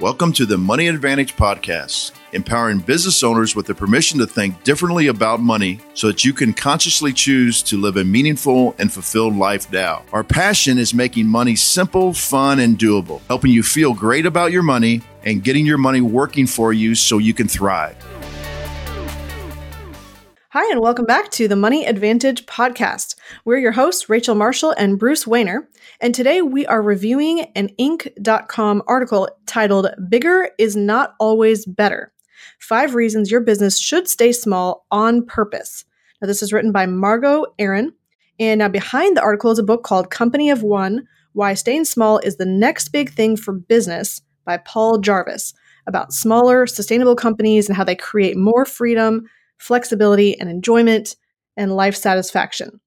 Welcome to the Money Advantage Podcast, empowering business owners with the permission to think differently about money so that you can consciously choose to live a meaningful and fulfilled life now. Our passion is making money simple, fun, and doable, helping you feel great about your money and getting your money working for you so you can thrive. Hi, and welcome back to the Money Advantage podcast. We're your hosts, Rachel Marshall and Bruce Wehner, and today we are reviewing an Inc.com article titled Bigger is Not Always Better Five Reasons Your Business Should Stay Small on Purpose. Now, this is written by Margo Aaron, and now behind the article is a book called Company of One Why Staying Small is the Next Big Thing for Business by Paul Jarvis about smaller, sustainable companies and how they create more freedom flexibility, and enjoyment and life satisfaction.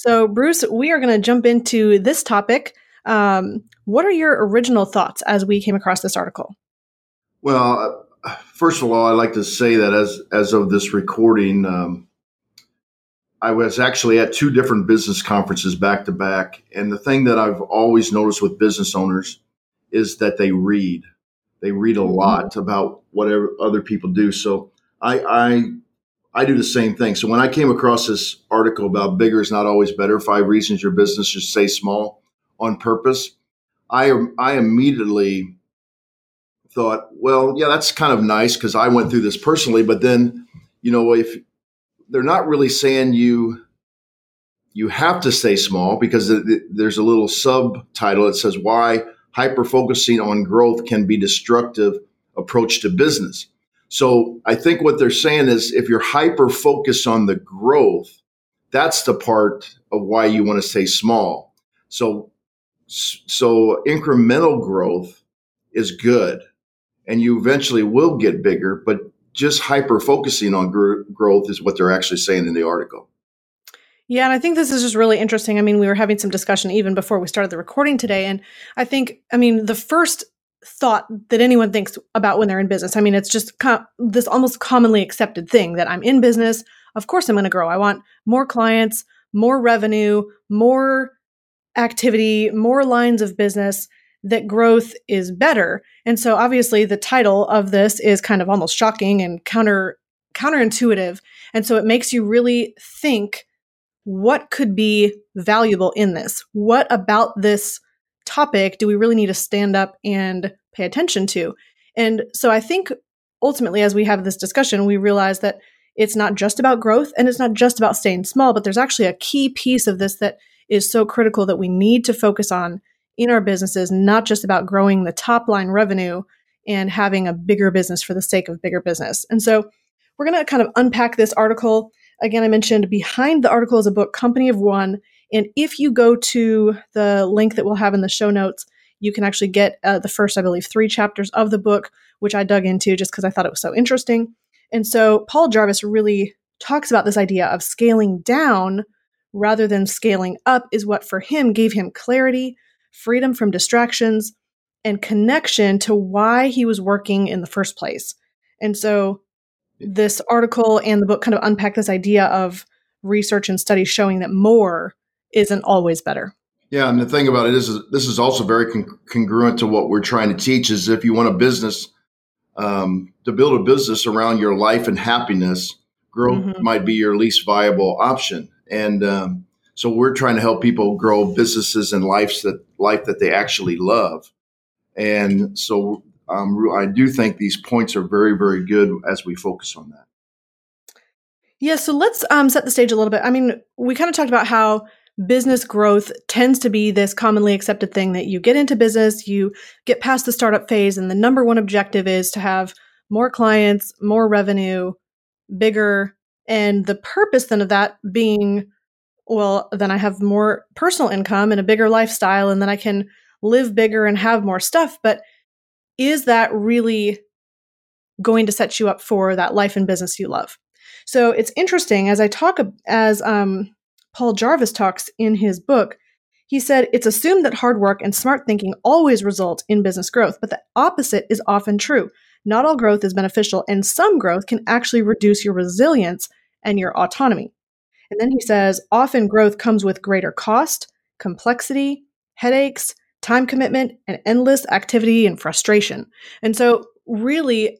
So, Bruce, we are going to jump into this topic. Um, what are your original thoughts as we came across this article? Well, uh, first of all, I'd like to say that as as of this recording, um, I was actually at two different business conferences back to back, and the thing that I've always noticed with business owners is that they read. They read a mm-hmm. lot about whatever other people do. So I, I I do the same thing. So when I came across this article about bigger is not always better, five reasons your business should stay small on purpose, I I immediately thought, well, yeah, that's kind of nice because I went through this personally. But then, you know, if they're not really saying you you have to stay small because there's a little subtitle that says why hyper focusing on growth can be destructive approach to business. So I think what they're saying is if you're hyper focused on the growth, that's the part of why you want to stay small. So, so incremental growth is good and you eventually will get bigger, but just hyper focusing on gr- growth is what they're actually saying in the article. Yeah, and I think this is just really interesting. I mean, we were having some discussion even before we started the recording today. And I think, I mean, the first thought that anyone thinks about when they're in business. I mean, it's just co- this almost commonly accepted thing that I'm in business. Of course, I'm going to grow. I want more clients, more revenue, more activity, more lines of business. That growth is better. And so, obviously, the title of this is kind of almost shocking and counter counterintuitive. And so, it makes you really think what could be valuable in this? What about this topic do we really need to stand up and pay attention to? And so I think ultimately, as we have this discussion, we realize that it's not just about growth and it's not just about staying small, but there's actually a key piece of this that is so critical that we need to focus on in our businesses, not just about growing the top line revenue and having a bigger business for the sake of bigger business. And so we're going to kind of unpack this article. Again, I mentioned behind the article is a book, Company of One and if you go to the link that we'll have in the show notes, you can actually get uh, the first, I believe, three chapters of the book, which I dug into just because I thought it was so interesting. And so Paul Jarvis really talks about this idea of scaling down rather than scaling up, is what for him gave him clarity, freedom from distractions, and connection to why he was working in the first place. And so this article and the book kind of unpack this idea of research and studies showing that more isn't always better. Yeah, and the thing about it is, is this is also very con- congruent to what we're trying to teach. Is if you want a business um, to build a business around your life and happiness, growth mm-hmm. might be your least viable option. And um, so we're trying to help people grow businesses and lives that life that they actually love. And so um, I do think these points are very, very good as we focus on that. Yeah, so let's um, set the stage a little bit. I mean, we kind of talked about how business growth tends to be this commonly accepted thing that you get into business, you get past the startup phase, and the number one objective is to have more clients, more revenue, bigger. And the purpose then of that being, well, then I have more personal income and a bigger lifestyle, and then I can live bigger and have more stuff. But is that really going to set you up for that life and business you love? So it's interesting as I talk as um, Paul Jarvis talks in his book, he said, It's assumed that hard work and smart thinking always result in business growth, but the opposite is often true. Not all growth is beneficial, and some growth can actually reduce your resilience and your autonomy. And then he says, Often growth comes with greater cost, complexity, headaches, time commitment, and endless activity and frustration. And so, really,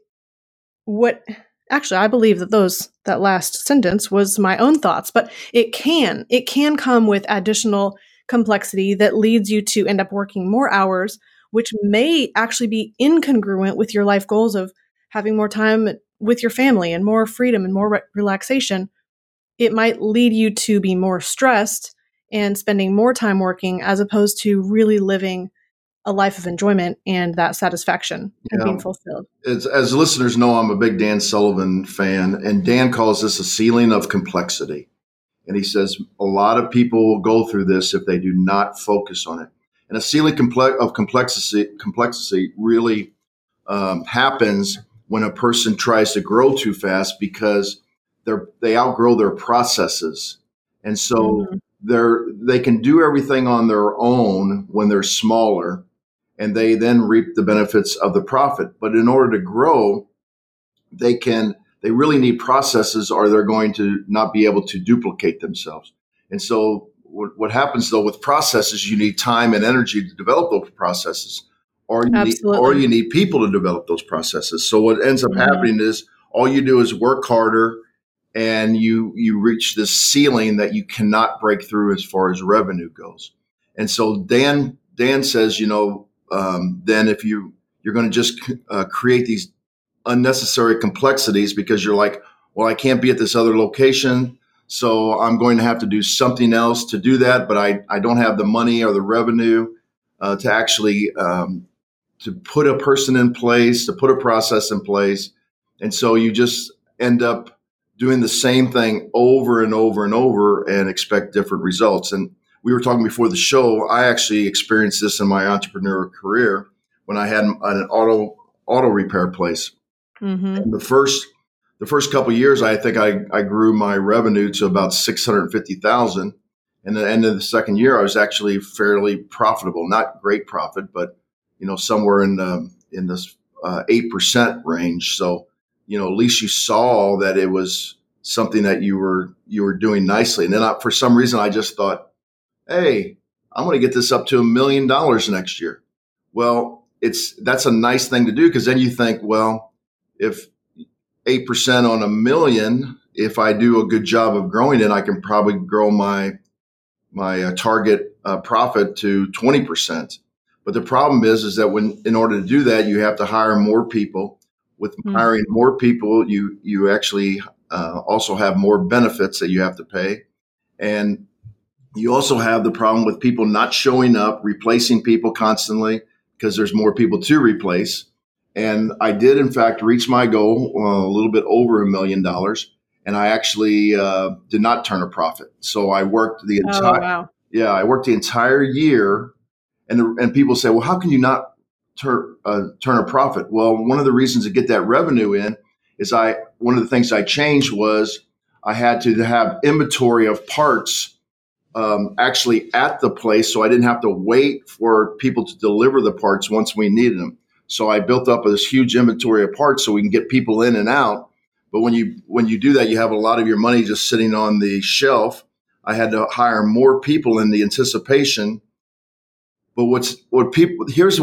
what actually i believe that those that last sentence was my own thoughts but it can it can come with additional complexity that leads you to end up working more hours which may actually be incongruent with your life goals of having more time with your family and more freedom and more re- relaxation. It might lead you to be more stressed and spending more time working as opposed to really living a life of enjoyment and that satisfaction and being fulfilled. As, as listeners know, I'm a big Dan Sullivan fan, and Dan calls this a ceiling of complexity. And he says a lot of people will go through this if they do not focus on it. And a ceiling of complexity, complexity really um, happens when a person tries to grow too fast because they're, they outgrow their processes. And so mm-hmm. they're, they can do everything on their own when they're smaller and they then reap the benefits of the profit. But in order to grow, they can they really need processes or they're going to not be able to duplicate themselves. And so what, what happens though with processes, you need time and energy to develop those processes or you, need, or you need people to develop those processes. So what ends up mm-hmm. happening is all you do is work harder and you, you reach this ceiling that you cannot break through as far as revenue goes. And so Dan, Dan says, you know, um, then if you you're going to just uh, create these unnecessary complexities because you're like, well, I can't be at this other location, so I'm going to have to do something else to do that, but I I don't have the money or the revenue uh, to actually um, to put a person in place, to put a process in place, and so you just end up doing the same thing over and over and over and expect different results. And we were talking before the show. I actually experienced this in my entrepreneur career when I had an auto auto repair place. Mm-hmm. the first the first couple years, I think I, I grew my revenue to about six hundred fifty thousand. And the end of the second year, I was actually fairly profitable. Not great profit, but you know somewhere in the in this uh, eight uh, percent range. So you know at least you saw that it was something that you were you were doing nicely. And then I, for some reason, I just thought, hey, I'm going to get this up to a million dollars next year. Well, it's that's a nice thing to do because then you think, well, if 8% on a million, if I do a good job of growing it, I can probably grow my my uh, target uh, profit to 20%. But the problem is is that when in order to do that, you have to hire more people. With mm-hmm. hiring more people, you you actually uh, also have more benefits that you have to pay. And you also have the problem with people not showing up, replacing people constantly because there's more people to replace. And I did, in fact, reach my goal uh, a little bit over a million dollars. And I actually uh, did not turn a profit. So I worked the oh, entire, oh, wow. yeah, I worked the entire year. And, and people say, well, how can you not turn, uh, turn a profit? Well, one of the reasons to get that revenue in is I, one of the things I changed was I had to have inventory of parts um, actually at the place, so I didn't have to wait for people to deliver the parts once we needed them. So I built up this huge inventory of parts so we can get people in and out. But when you when you do that, you have a lot of your money just sitting on the shelf. I had to hire more people in the anticipation. But what's what people here's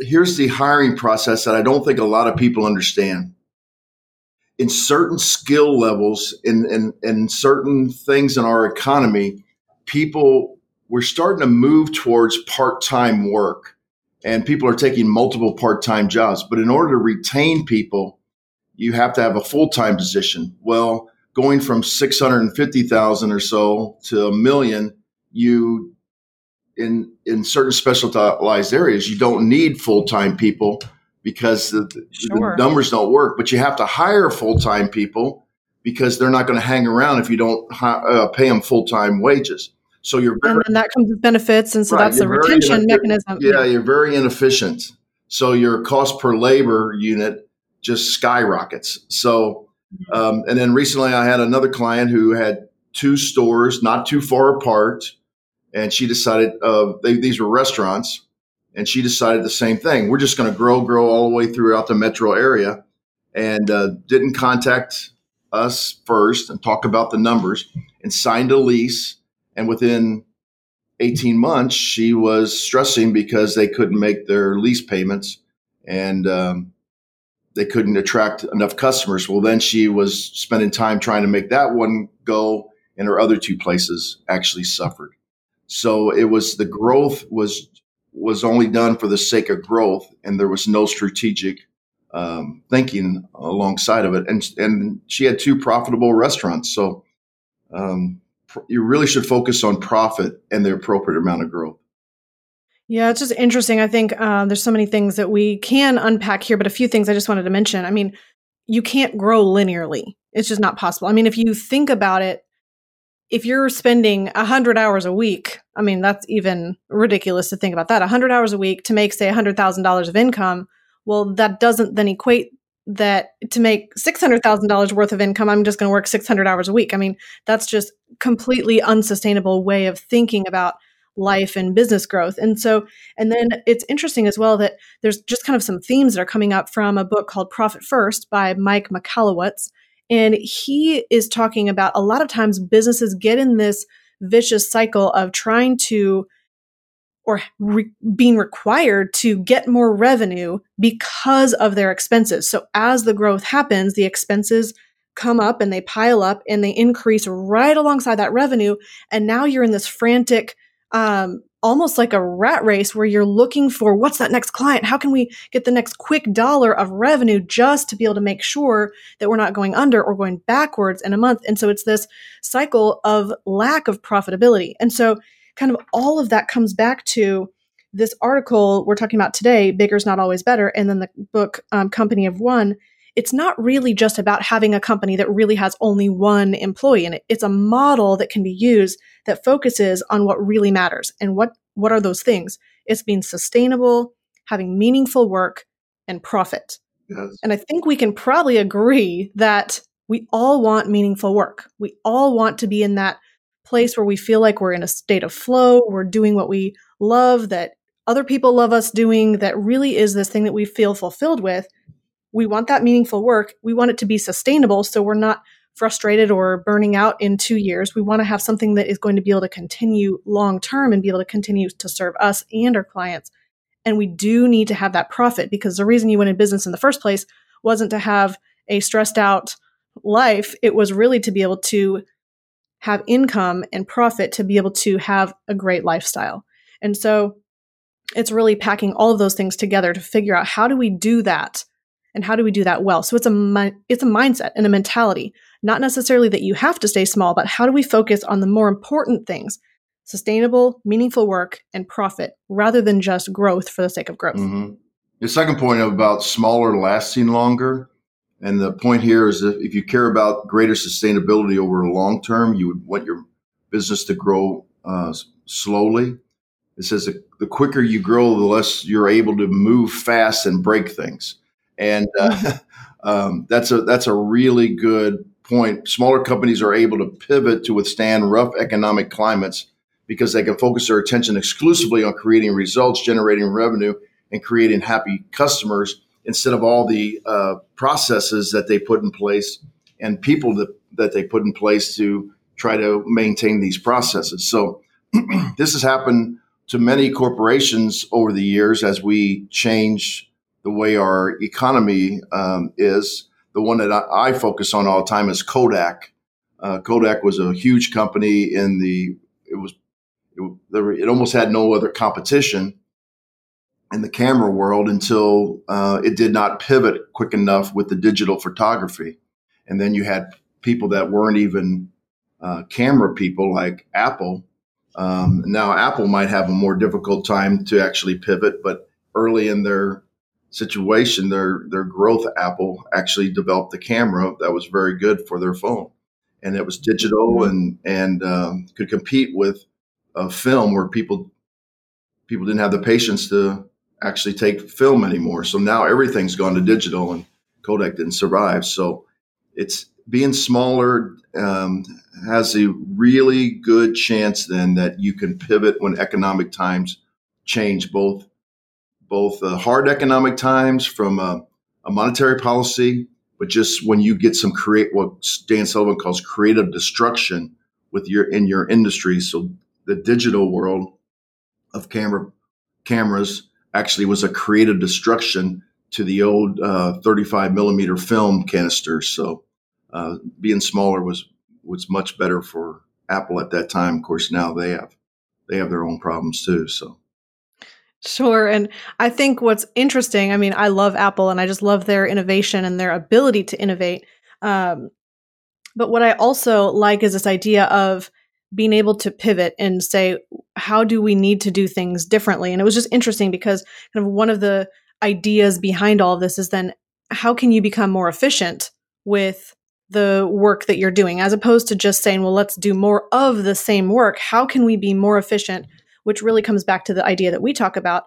here's the hiring process that I don't think a lot of people understand. In certain skill levels, in in, in certain things in our economy, people we're starting to move towards part-time work and people are taking multiple part-time jobs. But in order to retain people you have to have a full-time position. Well going from 650,000 or so to a million you in in certain specialized areas you don't need full-time people because the, sure. the numbers don't work. But you have to hire full-time people because they're not going to hang around if you don't uh, pay them full-time wages so you're very, and then that comes with benefits, and so right, that's the retention mechanism. Yeah, you're very inefficient. So your cost per labor unit just skyrockets. So, mm-hmm. um, and then recently I had another client who had two stores not too far apart, and she decided uh, they, these were restaurants, and she decided the same thing. We're just going to grow, grow all the way throughout the metro area, and uh, didn't contact us first and talk about the numbers, and signed a lease and within 18 months, she was stressing because they couldn't make their lease payments and um, they couldn't attract enough customers. Well, then she was spending time trying to make that one go, and her other two places actually suffered. So it was the growth was was only done for the sake of growth, and there was no strategic um, thinking alongside of it. And and she had two profitable restaurants, so um, you really should focus on profit and the appropriate amount of growth. Yeah, it's just interesting. I think um, there's so many things that we can unpack here, but a few things I just wanted to mention. I mean, you can't grow linearly. It's just not possible. I mean, if you think about it, if you're spending 100 hours a week, I mean, that's even ridiculous to think about that. 100 hours a week to make, say, $100,000 of income. Well, that doesn't then equate that to make $600,000 worth of income, I'm just going to work 600 hours a week. I mean, that's just completely unsustainable way of thinking about life and business growth. And so, and then it's interesting as well that there's just kind of some themes that are coming up from a book called Profit First by Mike Michalowicz. And he is talking about a lot of times businesses get in this vicious cycle of trying to or re- being required to get more revenue because of their expenses. So as the growth happens, the expenses come up and they pile up and they increase right alongside that revenue. And now you're in this frantic um, almost like a rat race where you're looking for what's that next client? How can we get the next quick dollar of revenue just to be able to make sure that we're not going under or going backwards in a month? And so it's this cycle of lack of profitability. And so kind of all of that comes back to this article we're talking about today, Bigger's Not Always Better, and then the book um, Company of One it's not really just about having a company that really has only one employee in it. It's a model that can be used that focuses on what really matters. And what, what are those things? It's being sustainable, having meaningful work, and profit. Yes. And I think we can probably agree that we all want meaningful work. We all want to be in that place where we feel like we're in a state of flow, we're doing what we love, that other people love us doing, that really is this thing that we feel fulfilled with we want that meaningful work. We want it to be sustainable so we're not frustrated or burning out in two years. We want to have something that is going to be able to continue long term and be able to continue to serve us and our clients. And we do need to have that profit because the reason you went in business in the first place wasn't to have a stressed out life. It was really to be able to have income and profit to be able to have a great lifestyle. And so it's really packing all of those things together to figure out how do we do that and how do we do that well so it's a it's a mindset and a mentality not necessarily that you have to stay small but how do we focus on the more important things sustainable meaningful work and profit rather than just growth for the sake of growth mm-hmm. the second point about smaller lasting longer and the point here is that if you care about greater sustainability over a long term you would want your business to grow uh, slowly it says the quicker you grow the less you're able to move fast and break things and uh, um, that's a that's a really good point. Smaller companies are able to pivot to withstand rough economic climates because they can focus their attention exclusively on creating results, generating revenue, and creating happy customers instead of all the uh, processes that they put in place and people that, that they put in place to try to maintain these processes. So this has happened to many corporations over the years as we change the way our economy um, is. The one that I, I, focus on all the time is Kodak. Uh, Kodak was a huge company in the it was it, it, almost had no other competition in the camera world until uh, it did not pivot quick enough with the digital photography, and then you had people that weren't even uh, camera people like Apple. Um, now Apple might have a more difficult time to actually pivot, but early in their situation, their their growth Apple actually developed a camera that was very good for their phone, and it was digital mm-hmm. and and um, could compete with a film where people people didn't have the patience to actually take film anymore. So now everything's gone to digital, and Kodak didn't survive. So it's being smaller um, has a really good chance then that you can pivot when economic times change both both uh, hard economic times from a, a, monetary policy, but just when you get some create what Dan Sullivan calls creative destruction with your in your industry. So the digital world of camera cameras actually was a creative destruction to the old uh, 35 millimeter film canisters. So uh, being smaller was was much better for Apple at that time. Of course, now they have they have their own problems too. So. Sure. And I think what's interesting, I mean, I love Apple and I just love their innovation and their ability to innovate. Um, but what I also like is this idea of being able to pivot and say, how do we need to do things differently? And it was just interesting because kind of one of the ideas behind all of this is then how can you become more efficient with the work that you're doing as opposed to just saying, well, let's do more of the same work. How can we be more efficient? Which really comes back to the idea that we talk about.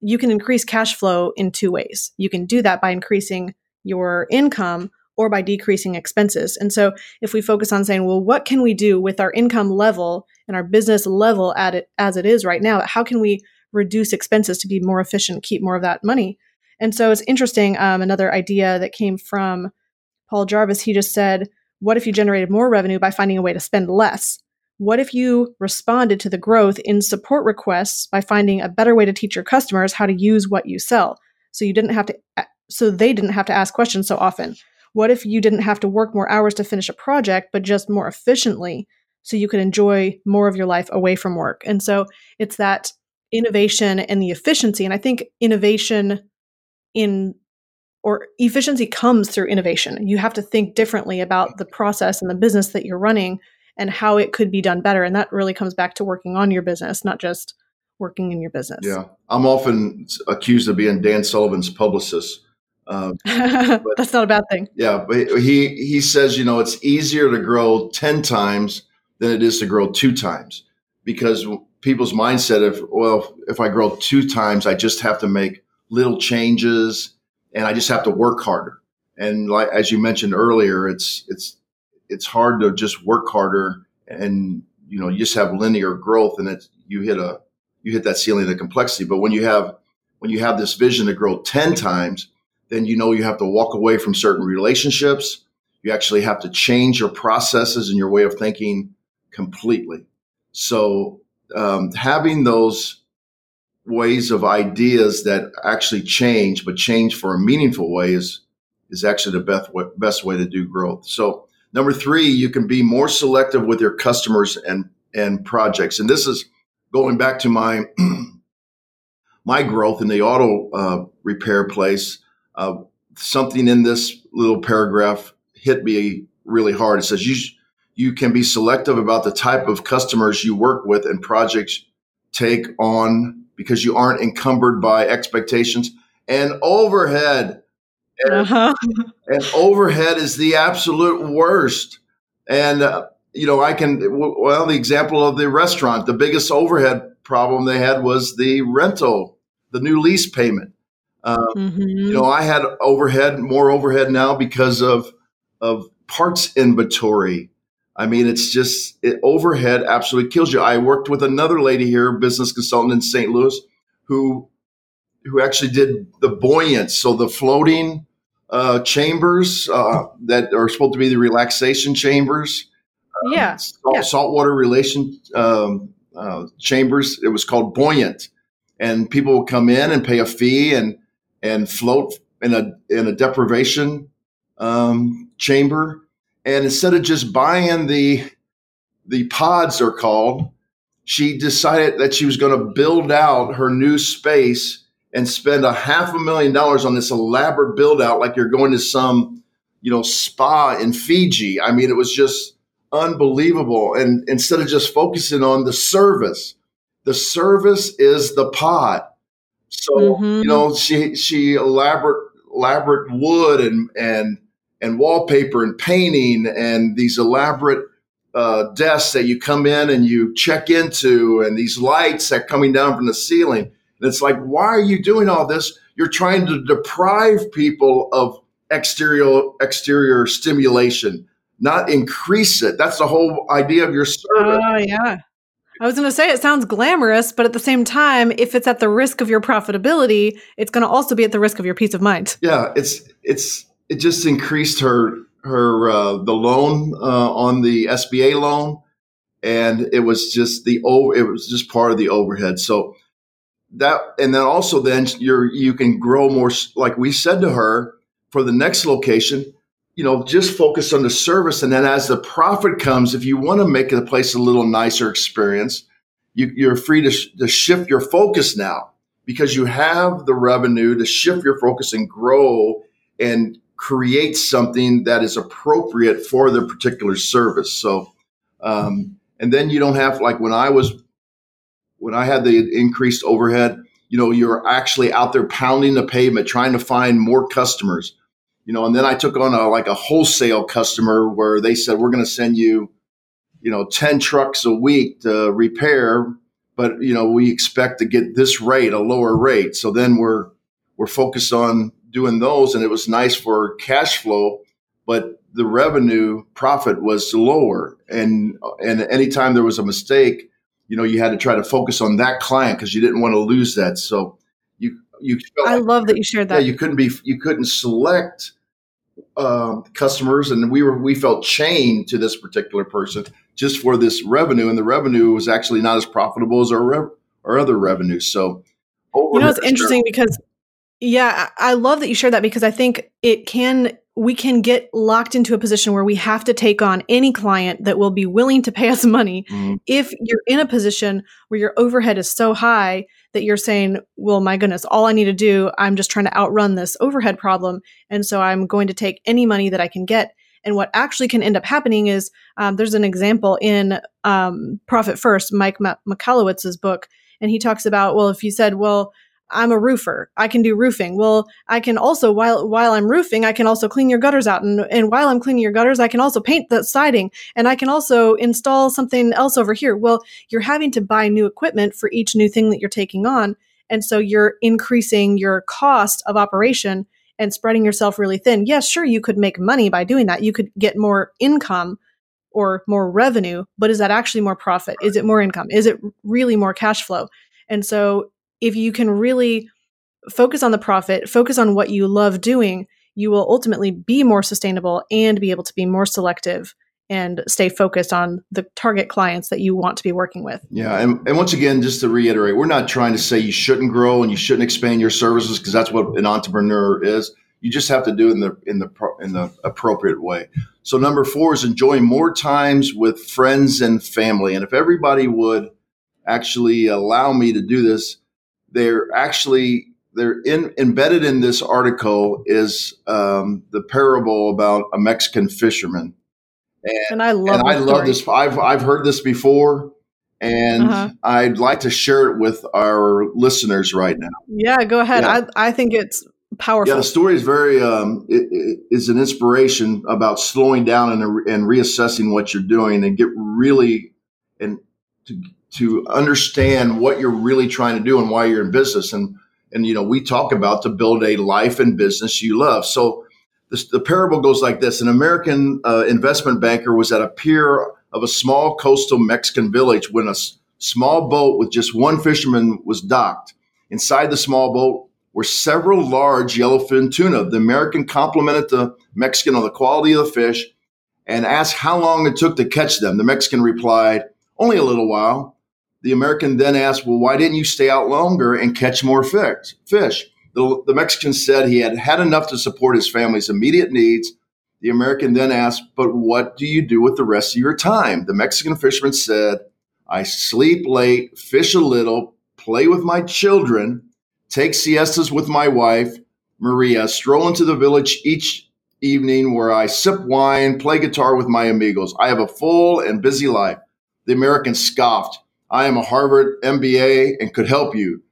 You can increase cash flow in two ways. You can do that by increasing your income or by decreasing expenses. And so if we focus on saying, well, what can we do with our income level and our business level at it as it is right now? How can we reduce expenses to be more efficient, keep more of that money? And so it's interesting. Um, another idea that came from Paul Jarvis, he just said, what if you generated more revenue by finding a way to spend less? What if you responded to the growth in support requests by finding a better way to teach your customers how to use what you sell? So you didn't have to, so they didn't have to ask questions so often. What if you didn't have to work more hours to finish a project, but just more efficiently so you could enjoy more of your life away from work? And so it's that innovation and the efficiency. And I think innovation in or efficiency comes through innovation. You have to think differently about the process and the business that you're running and how it could be done better. And that really comes back to working on your business, not just working in your business. Yeah. I'm often accused of being Dan Sullivan's publicist um, but, That's not a bad thing. Yeah, but he he says you know it's easier to grow ten times than it is to grow two times. Because people's mindset of well if I grow two times I just have to make little changes and I just have to work harder. And like as you mentioned earlier it's it's it's hard to just work harder and you know you just have linear growth and it's you hit a you hit that ceiling of complexity. But when you have when you have this vision to grow 10 times then you know you have to walk away from certain relationships. You actually have to change your processes and your way of thinking completely. So, um, having those ways of ideas that actually change, but change for a meaningful way is, is actually the best, way, best way to do growth. So, number three, you can be more selective with your customers and, and projects. And this is going back to my, my growth in the auto uh, repair place uh, something in this little paragraph hit me really hard. It says you you can be selective about the type of customers you work with and projects take on because you aren't encumbered by expectations and overhead. And, uh-huh. and overhead is the absolute worst. And uh, you know, I can well the example of the restaurant, the biggest overhead problem they had was the rental, the new lease payment. Um, mm-hmm. You know, I had overhead, more overhead now because of of parts inventory. I mean, it's just it, overhead absolutely kills you. I worked with another lady here, business consultant in St. Louis, who who actually did the buoyant, so the floating uh, chambers uh, that are supposed to be the relaxation chambers. Um, yeah, salt, yeah. saltwater relation um, uh, chambers. It was called buoyant, and people would come in and pay a fee and and float in a in a deprivation um, chamber. And instead of just buying the the pods are called, she decided that she was going to build out her new space and spend a half a million dollars on this elaborate build out like you're going to some you know spa in Fiji. I mean, it was just unbelievable. And instead of just focusing on the service, the service is the pod. So mm-hmm. you know, she she elaborate elaborate wood and and and wallpaper and painting and these elaborate uh, desks that you come in and you check into and these lights that coming down from the ceiling. And it's like, why are you doing all this? You're trying to deprive people of exterior exterior stimulation, not increase it. That's the whole idea of your service. Oh yeah. I was going to say it sounds glamorous, but at the same time, if it's at the risk of your profitability, it's going to also be at the risk of your peace of mind. Yeah, it's it's it just increased her her uh, the loan uh, on the SBA loan, and it was just the over. It was just part of the overhead. So that, and then also then you're you can grow more. Like we said to her, for the next location, you know, just focus on the service, and then as the profit comes, if you want to make the place a little nicer experience, you, are free to, sh- to shift your focus now because you have the revenue to shift your focus and grow and create something that is appropriate for the particular service. So, um, and then you don't have like when I was when I had the increased overhead, you know, you're actually out there pounding the pavement trying to find more customers. You know, and then I took on a like a wholesale customer where they said we're going to send you, you know, 10 trucks a week to repair, but you know, we expect to get this rate, a lower rate. So then we're we're focused on doing those and it was nice for cash flow, but the revenue profit was lower. And and anytime there was a mistake, you know, you had to try to focus on that client because you didn't want to lose that. So you I like, love that you shared that. Yeah, you couldn't be you couldn't select uh, customers, and we were we felt chained to this particular person just for this revenue, and the revenue was actually not as profitable as our rev- our other revenues. So, you know, it's interesting because yeah, I love that you shared that because I think it can we can get locked into a position where we have to take on any client that will be willing to pay us money mm-hmm. if you're in a position where your overhead is so high that you're saying, well, my goodness, all I need to do, I'm just trying to outrun this overhead problem. And so I'm going to take any money that I can get. And what actually can end up happening is um, there's an example in um, Profit First, Mike M- Michalowicz's book. And he talks about, well, if you said, well, I'm a roofer. I can do roofing. Well, I can also while while I'm roofing, I can also clean your gutters out and and while I'm cleaning your gutters, I can also paint the siding and I can also install something else over here. Well, you're having to buy new equipment for each new thing that you're taking on, and so you're increasing your cost of operation and spreading yourself really thin. Yes, sure you could make money by doing that. You could get more income or more revenue, but is that actually more profit? Is it more income? Is it really more cash flow? And so if you can really focus on the profit, focus on what you love doing, you will ultimately be more sustainable and be able to be more selective and stay focused on the target clients that you want to be working with. Yeah. And, and once again, just to reiterate, we're not trying to say you shouldn't grow and you shouldn't expand your services because that's what an entrepreneur is. You just have to do it in the in the in the appropriate way. So number four is enjoying more times with friends and family. And if everybody would actually allow me to do this, they're actually they're in, embedded in this article is um, the parable about a Mexican fisherman. And, and I love and I love this. I've I've heard this before, and uh-huh. I'd like to share it with our listeners right now. Yeah, go ahead. Yeah. I I think it's powerful. Yeah, the story is very um, it, it is an inspiration about slowing down and and reassessing what you're doing and get really and to to understand what you're really trying to do and why you're in business. And and you know, we talk about to build a life and business you love. So this, the parable goes like this: An American uh, investment banker was at a pier of a small coastal Mexican village when a s- small boat with just one fisherman was docked. Inside the small boat were several large yellowfin tuna. The American complimented the Mexican on the quality of the fish and asked how long it took to catch them. The Mexican replied, Only a little while. The American then asked, Well, why didn't you stay out longer and catch more fish? The, the Mexican said he had had enough to support his family's immediate needs. The American then asked, But what do you do with the rest of your time? The Mexican fisherman said, I sleep late, fish a little, play with my children, take siestas with my wife, Maria, stroll into the village each evening where I sip wine, play guitar with my amigos. I have a full and busy life. The American scoffed. I am a Harvard MBA and could help you.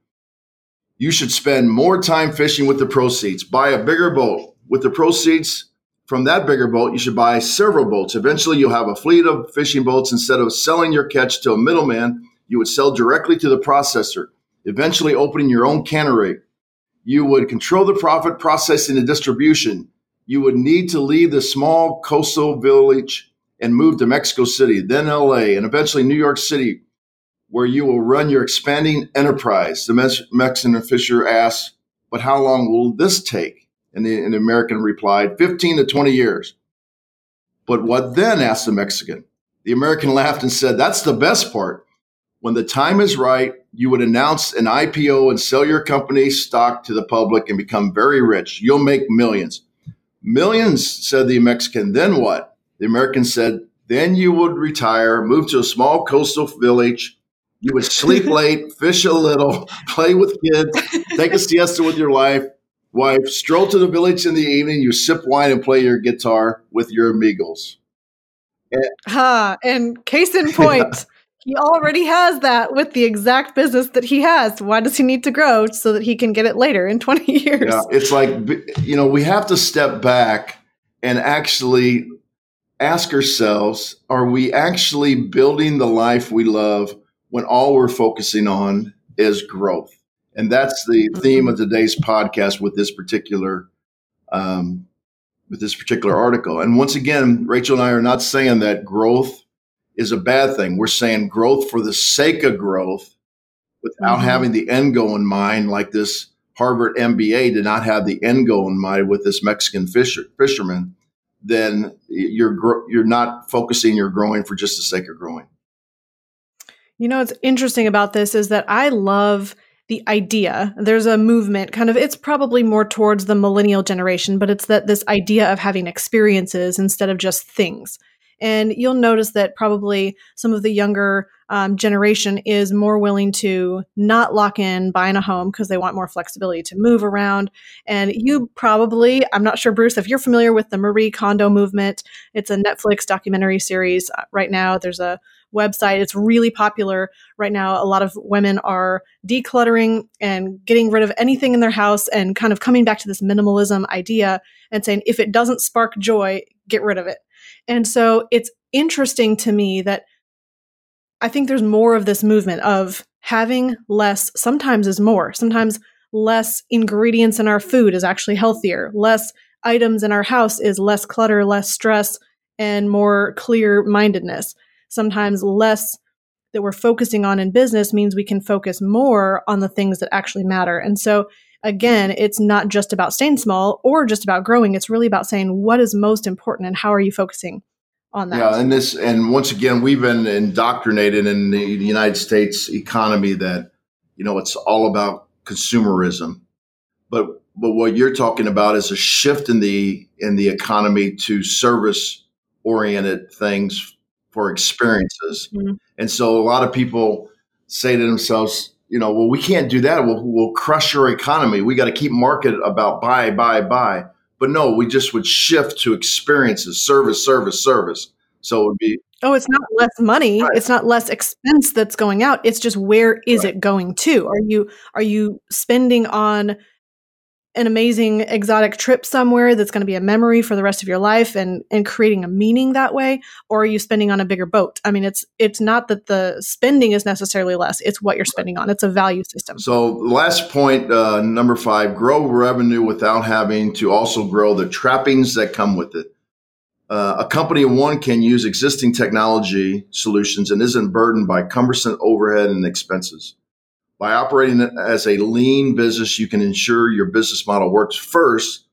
You should spend more time fishing with the proceeds. Buy a bigger boat. With the proceeds from that bigger boat, you should buy several boats. Eventually, you'll have a fleet of fishing boats. Instead of selling your catch to a middleman, you would sell directly to the processor, eventually opening your own cannery. You would control the profit, processing, and distribution. You would need to leave the small coastal village and move to Mexico City, then LA, and eventually New York City, where you will run your expanding enterprise. The Mexican official asked, but how long will this take? And the, and the American replied, 15 to 20 years. But what then? asked the Mexican. The American laughed and said, That's the best part. When the time is right, you would announce an IPO and sell your company's stock to the public and become very rich. You'll make millions. Millions, said the Mexican. Then what? The American said, Then you would retire, move to a small coastal village. You would sleep late, fish a little, play with kids, take a siesta with your wife, wife, stroll to the village in the evening, you sip wine and play your guitar with your amigos. And, huh, and case in point, yeah. he already has that with the exact business that he has. Why does he need to grow so that he can get it later in 20 years? Yeah, it's like, you know, we have to step back and actually ask ourselves are we actually building the life we love when all we're focusing on is growth? And that's the theme of today's podcast with this particular um, with this particular article. And once again, Rachel and I are not saying that growth is a bad thing. We're saying growth for the sake of growth without mm-hmm. having the end goal in mind, like this Harvard MBA did not have the end goal in mind with this Mexican fisher, fisherman, then you're you're not focusing, you're growing for just the sake of growing. You know what's interesting about this is that I love the idea. There's a movement, kind of, it's probably more towards the millennial generation, but it's that this idea of having experiences instead of just things. And you'll notice that probably some of the younger um, generation is more willing to not lock in buying a home because they want more flexibility to move around. And you probably, I'm not sure, Bruce, if you're familiar with the Marie Kondo movement, it's a Netflix documentary series uh, right now. There's a website. It's really popular right now. A lot of women are decluttering and getting rid of anything in their house and kind of coming back to this minimalism idea and saying, if it doesn't spark joy, get rid of it. And so it's interesting to me that I think there's more of this movement of having less sometimes is more. Sometimes less ingredients in our food is actually healthier. Less items in our house is less clutter, less stress, and more clear mindedness sometimes less that we're focusing on in business means we can focus more on the things that actually matter. And so again, it's not just about staying small or just about growing. It's really about saying what is most important and how are you focusing on that. Yeah, and this and once again, we've been indoctrinated in the United States economy that you know it's all about consumerism. But but what you're talking about is a shift in the in the economy to service oriented things for experiences. Mm-hmm. And so a lot of people say to themselves, you know, well, we can't do that. We'll, we'll crush your economy. We got to keep market about buy, buy, buy. But no, we just would shift to experiences, service, service, service. So it would be. Oh, it's not less money. Right. It's not less expense that's going out. It's just where is right. it going to? Are you are you spending on an amazing exotic trip somewhere that's going to be a memory for the rest of your life and and creating a meaning that way or are you spending on a bigger boat? I mean it's it's not that the spending is necessarily less it's what you're spending on it's a value system. So last point uh, number five grow revenue without having to also grow the trappings that come with it. Uh, a company one can use existing technology solutions and isn't burdened by cumbersome overhead and expenses by operating as a lean business, you can ensure your business model works first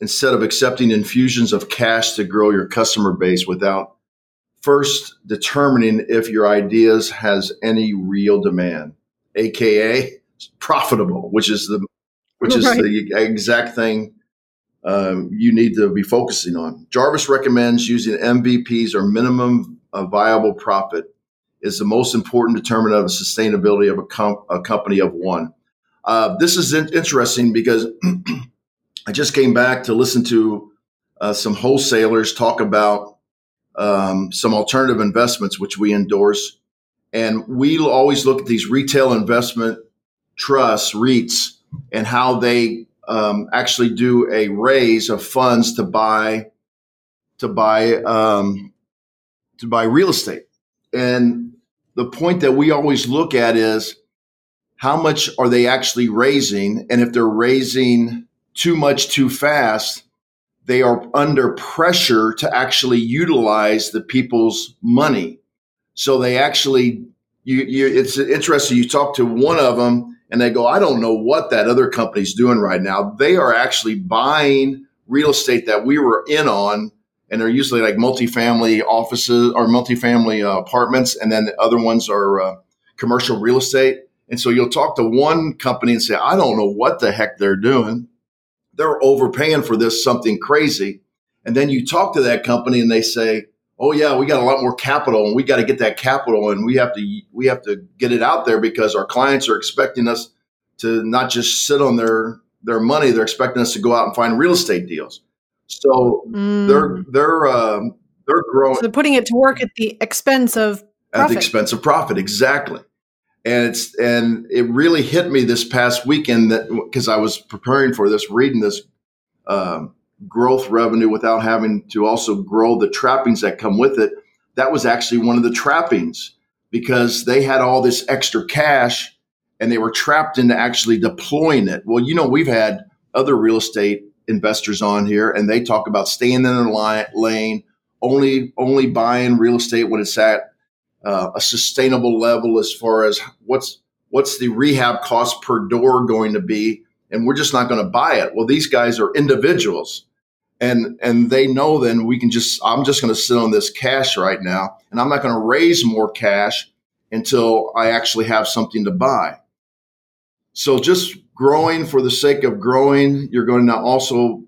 instead of accepting infusions of cash to grow your customer base without first determining if your ideas has any real demand, aka profitable, which is the which is right. the exact thing um, you need to be focusing on. Jarvis recommends using MVPs or minimum viable profit is the most important determinant of the sustainability of a, com- a company of one. Uh, this is in- interesting because I just came back to listen to uh, some wholesalers talk about um, some alternative investments, which we endorse. And we always look at these retail investment trusts, REITs, and how they um, actually do a raise of funds to buy to buy um, to buy real estate. And the point that we always look at is how much are they actually raising? And if they're raising too much too fast, they are under pressure to actually utilize the people's money. So they actually, you, you, it's interesting. You talk to one of them and they go, I don't know what that other company's doing right now. They are actually buying real estate that we were in on and they're usually like multifamily offices or multifamily uh, apartments, and then the other ones are uh, commercial real estate. And so you'll talk to one company and say, I don't know what the heck they're doing. They're overpaying for this something crazy. And then you talk to that company and they say, Oh yeah, we got a lot more capital and we got to get that capital and we have to we have to get it out there because our clients are expecting us to not just sit on their their money, they're expecting us to go out and find real estate deals. So mm. they're they're um, they're growing. So they're putting it to work at the expense of profit. at the expense of profit. Exactly, and it's and it really hit me this past weekend that because I was preparing for this, reading this um, growth revenue without having to also grow the trappings that come with it. That was actually one of the trappings because they had all this extra cash and they were trapped into actually deploying it. Well, you know, we've had other real estate investors on here and they talk about staying in their lane, only only buying real estate when it's at uh, a sustainable level as far as what's what's the rehab cost per door going to be and we're just not going to buy it. Well, these guys are individuals and and they know then we can just I'm just going to sit on this cash right now and I'm not going to raise more cash until I actually have something to buy. So just growing for the sake of growing, you're going to also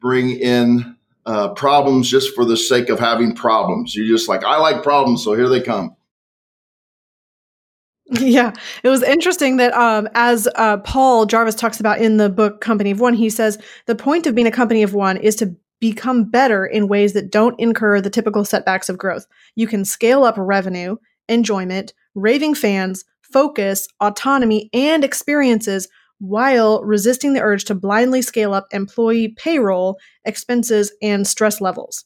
bring in uh, problems just for the sake of having problems. You're just like, I like problems, so here they come. Yeah, it was interesting that um, as uh, Paul Jarvis talks about in the book Company of One, he says the point of being a company of one is to become better in ways that don't incur the typical setbacks of growth. You can scale up revenue, enjoyment, raving fans, focus, autonomy, and experiences while resisting the urge to blindly scale up employee payroll, expenses, and stress levels.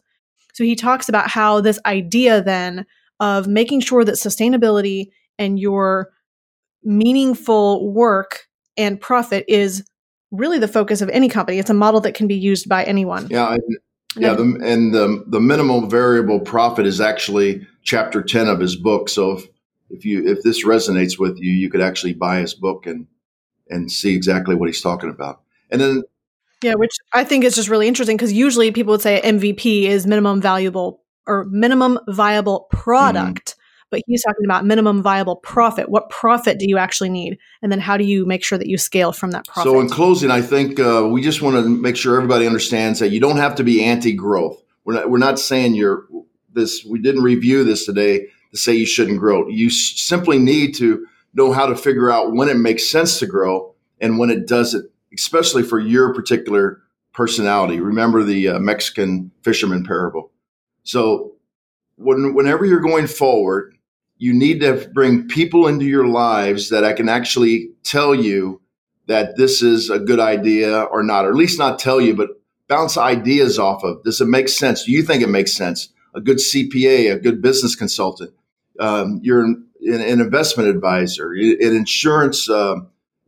So he talks about how this idea then of making sure that sustainability and your meaningful work and profit is really the focus of any company. It's a model that can be used by anyone. Yeah, I, yeah, the, and the the minimum variable profit is actually chapter ten of his book. So if if you if this resonates with you, you could actually buy his book and and see exactly what he's talking about. And then yeah, which I think is just really interesting because usually people would say MVP is minimum valuable or minimum viable product. Mm-hmm. But he's talking about minimum viable profit. What profit do you actually need? And then how do you make sure that you scale from that profit? So, in closing, I think uh, we just want to make sure everybody understands that you don't have to be anti growth. We're not, we're not saying you're this, we didn't review this today to say you shouldn't grow. You simply need to know how to figure out when it makes sense to grow and when it doesn't, especially for your particular personality. Remember the uh, Mexican fisherman parable. So, when, whenever you're going forward, you need to bring people into your lives that I can actually tell you that this is a good idea or not, or at least not tell you, but bounce ideas off of. Does it make sense? Do you think it makes sense? A good CPA, a good business consultant um, you're an, an, investment advisor, an insurance uh,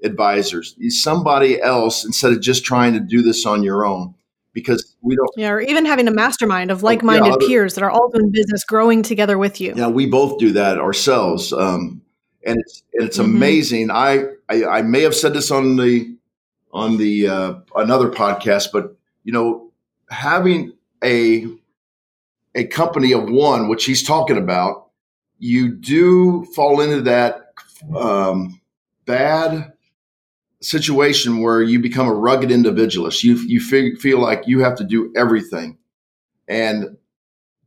advisor, somebody else instead of just trying to do this on your own because we don't. Yeah, or even having a mastermind of like-minded yeah, peers that are all doing business, growing together with you. Yeah, we both do that ourselves, um, and it's it's mm-hmm. amazing. I, I, I may have said this on the on the uh, another podcast, but you know, having a a company of one, which he's talking about, you do fall into that um, bad situation where you become a rugged individualist. You you feel, feel like you have to do everything, and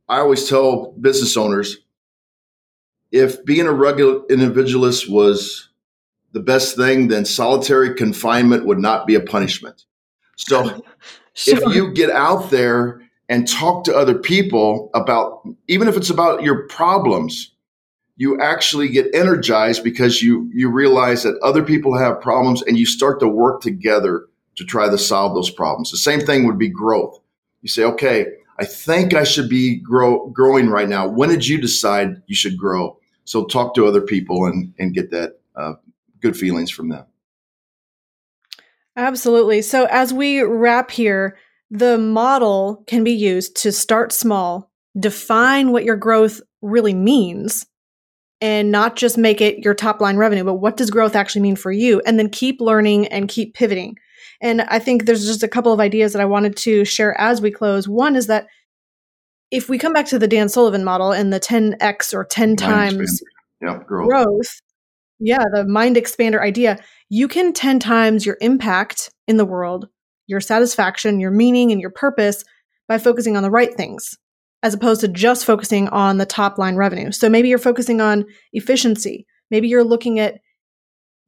I always tell business owners if being a rugged individualist was the best thing, then solitary confinement would not be a punishment. So sure. if you get out there and talk to other people about, even if it's about your problems, you actually get energized because you you realize that other people have problems and you start to work together to try to solve those problems. The same thing would be growth. You say, okay, I think I should be grow, growing right now. When did you decide you should grow? So talk to other people and and get that uh, good feelings from them. Absolutely. So as we wrap here, the model can be used to start small, define what your growth really means, and not just make it your top line revenue, but what does growth actually mean for you? And then keep learning and keep pivoting. And I think there's just a couple of ideas that I wanted to share as we close. One is that if we come back to the Dan Sullivan model and the 10x or 10 mind times yep, growth. growth, yeah, the mind expander idea, you can 10 times your impact in the world, your satisfaction, your meaning, and your purpose by focusing on the right things as opposed to just focusing on the top line revenue. So maybe you're focusing on efficiency. Maybe you're looking at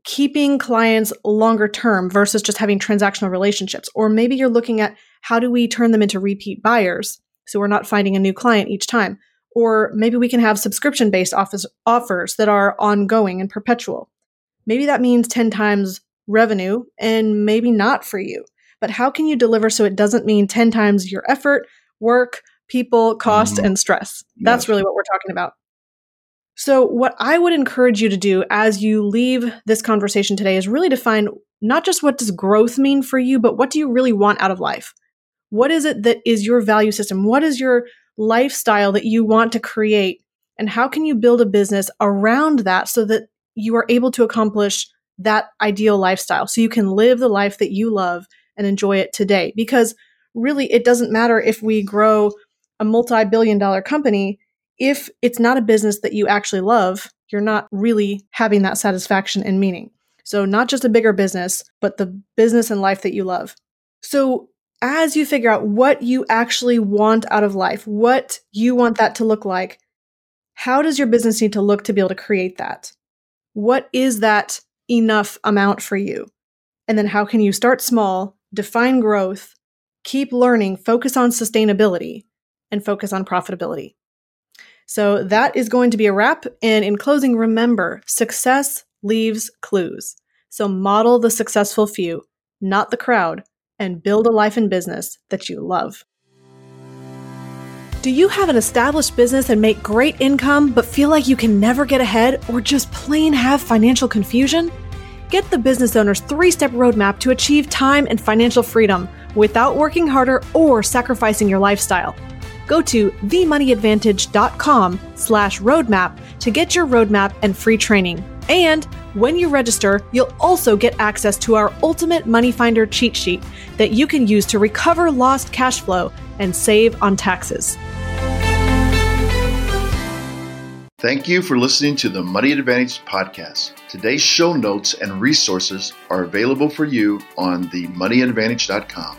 keeping clients longer term versus just having transactional relationships. Or maybe you're looking at how do we turn them into repeat buyers so we're not finding a new client each time. Or maybe we can have subscription based offers that are ongoing and perpetual. Maybe that means 10 times revenue and maybe not for you. But how can you deliver so it doesn't mean 10 times your effort, work, people, cost, mm-hmm. and stress? That's yes. really what we're talking about. So, what I would encourage you to do as you leave this conversation today is really define not just what does growth mean for you, but what do you really want out of life? What is it that is your value system? What is your lifestyle that you want to create? And how can you build a business around that so that you are able to accomplish that ideal lifestyle so you can live the life that you love and enjoy it today? Because really, it doesn't matter if we grow a multi billion dollar company if it's not a business that you actually love, you're not really having that satisfaction and meaning. So, not just a bigger business, but the business and life that you love. So, as you figure out what you actually want out of life, what you want that to look like, how does your business need to look to be able to create that? What is that enough amount for you? And then how can you start small, define growth, keep learning, focus on sustainability, and focus on profitability? So that is going to be a wrap. And in closing, remember success leaves clues. So model the successful few, not the crowd, and build a life and business that you love. Do you have an established business and make great income, but feel like you can never get ahead or just plain have financial confusion? Get the business owner's three step roadmap to achieve time and financial freedom without working harder or sacrificing your lifestyle go to themoneyadvantage.com slash roadmap to get your roadmap and free training. And when you register, you'll also get access to our ultimate money finder cheat sheet that you can use to recover lost cash flow and save on taxes. Thank you for listening to the Money Advantage podcast. Today's show notes and resources are available for you on themoneyadvantage.com.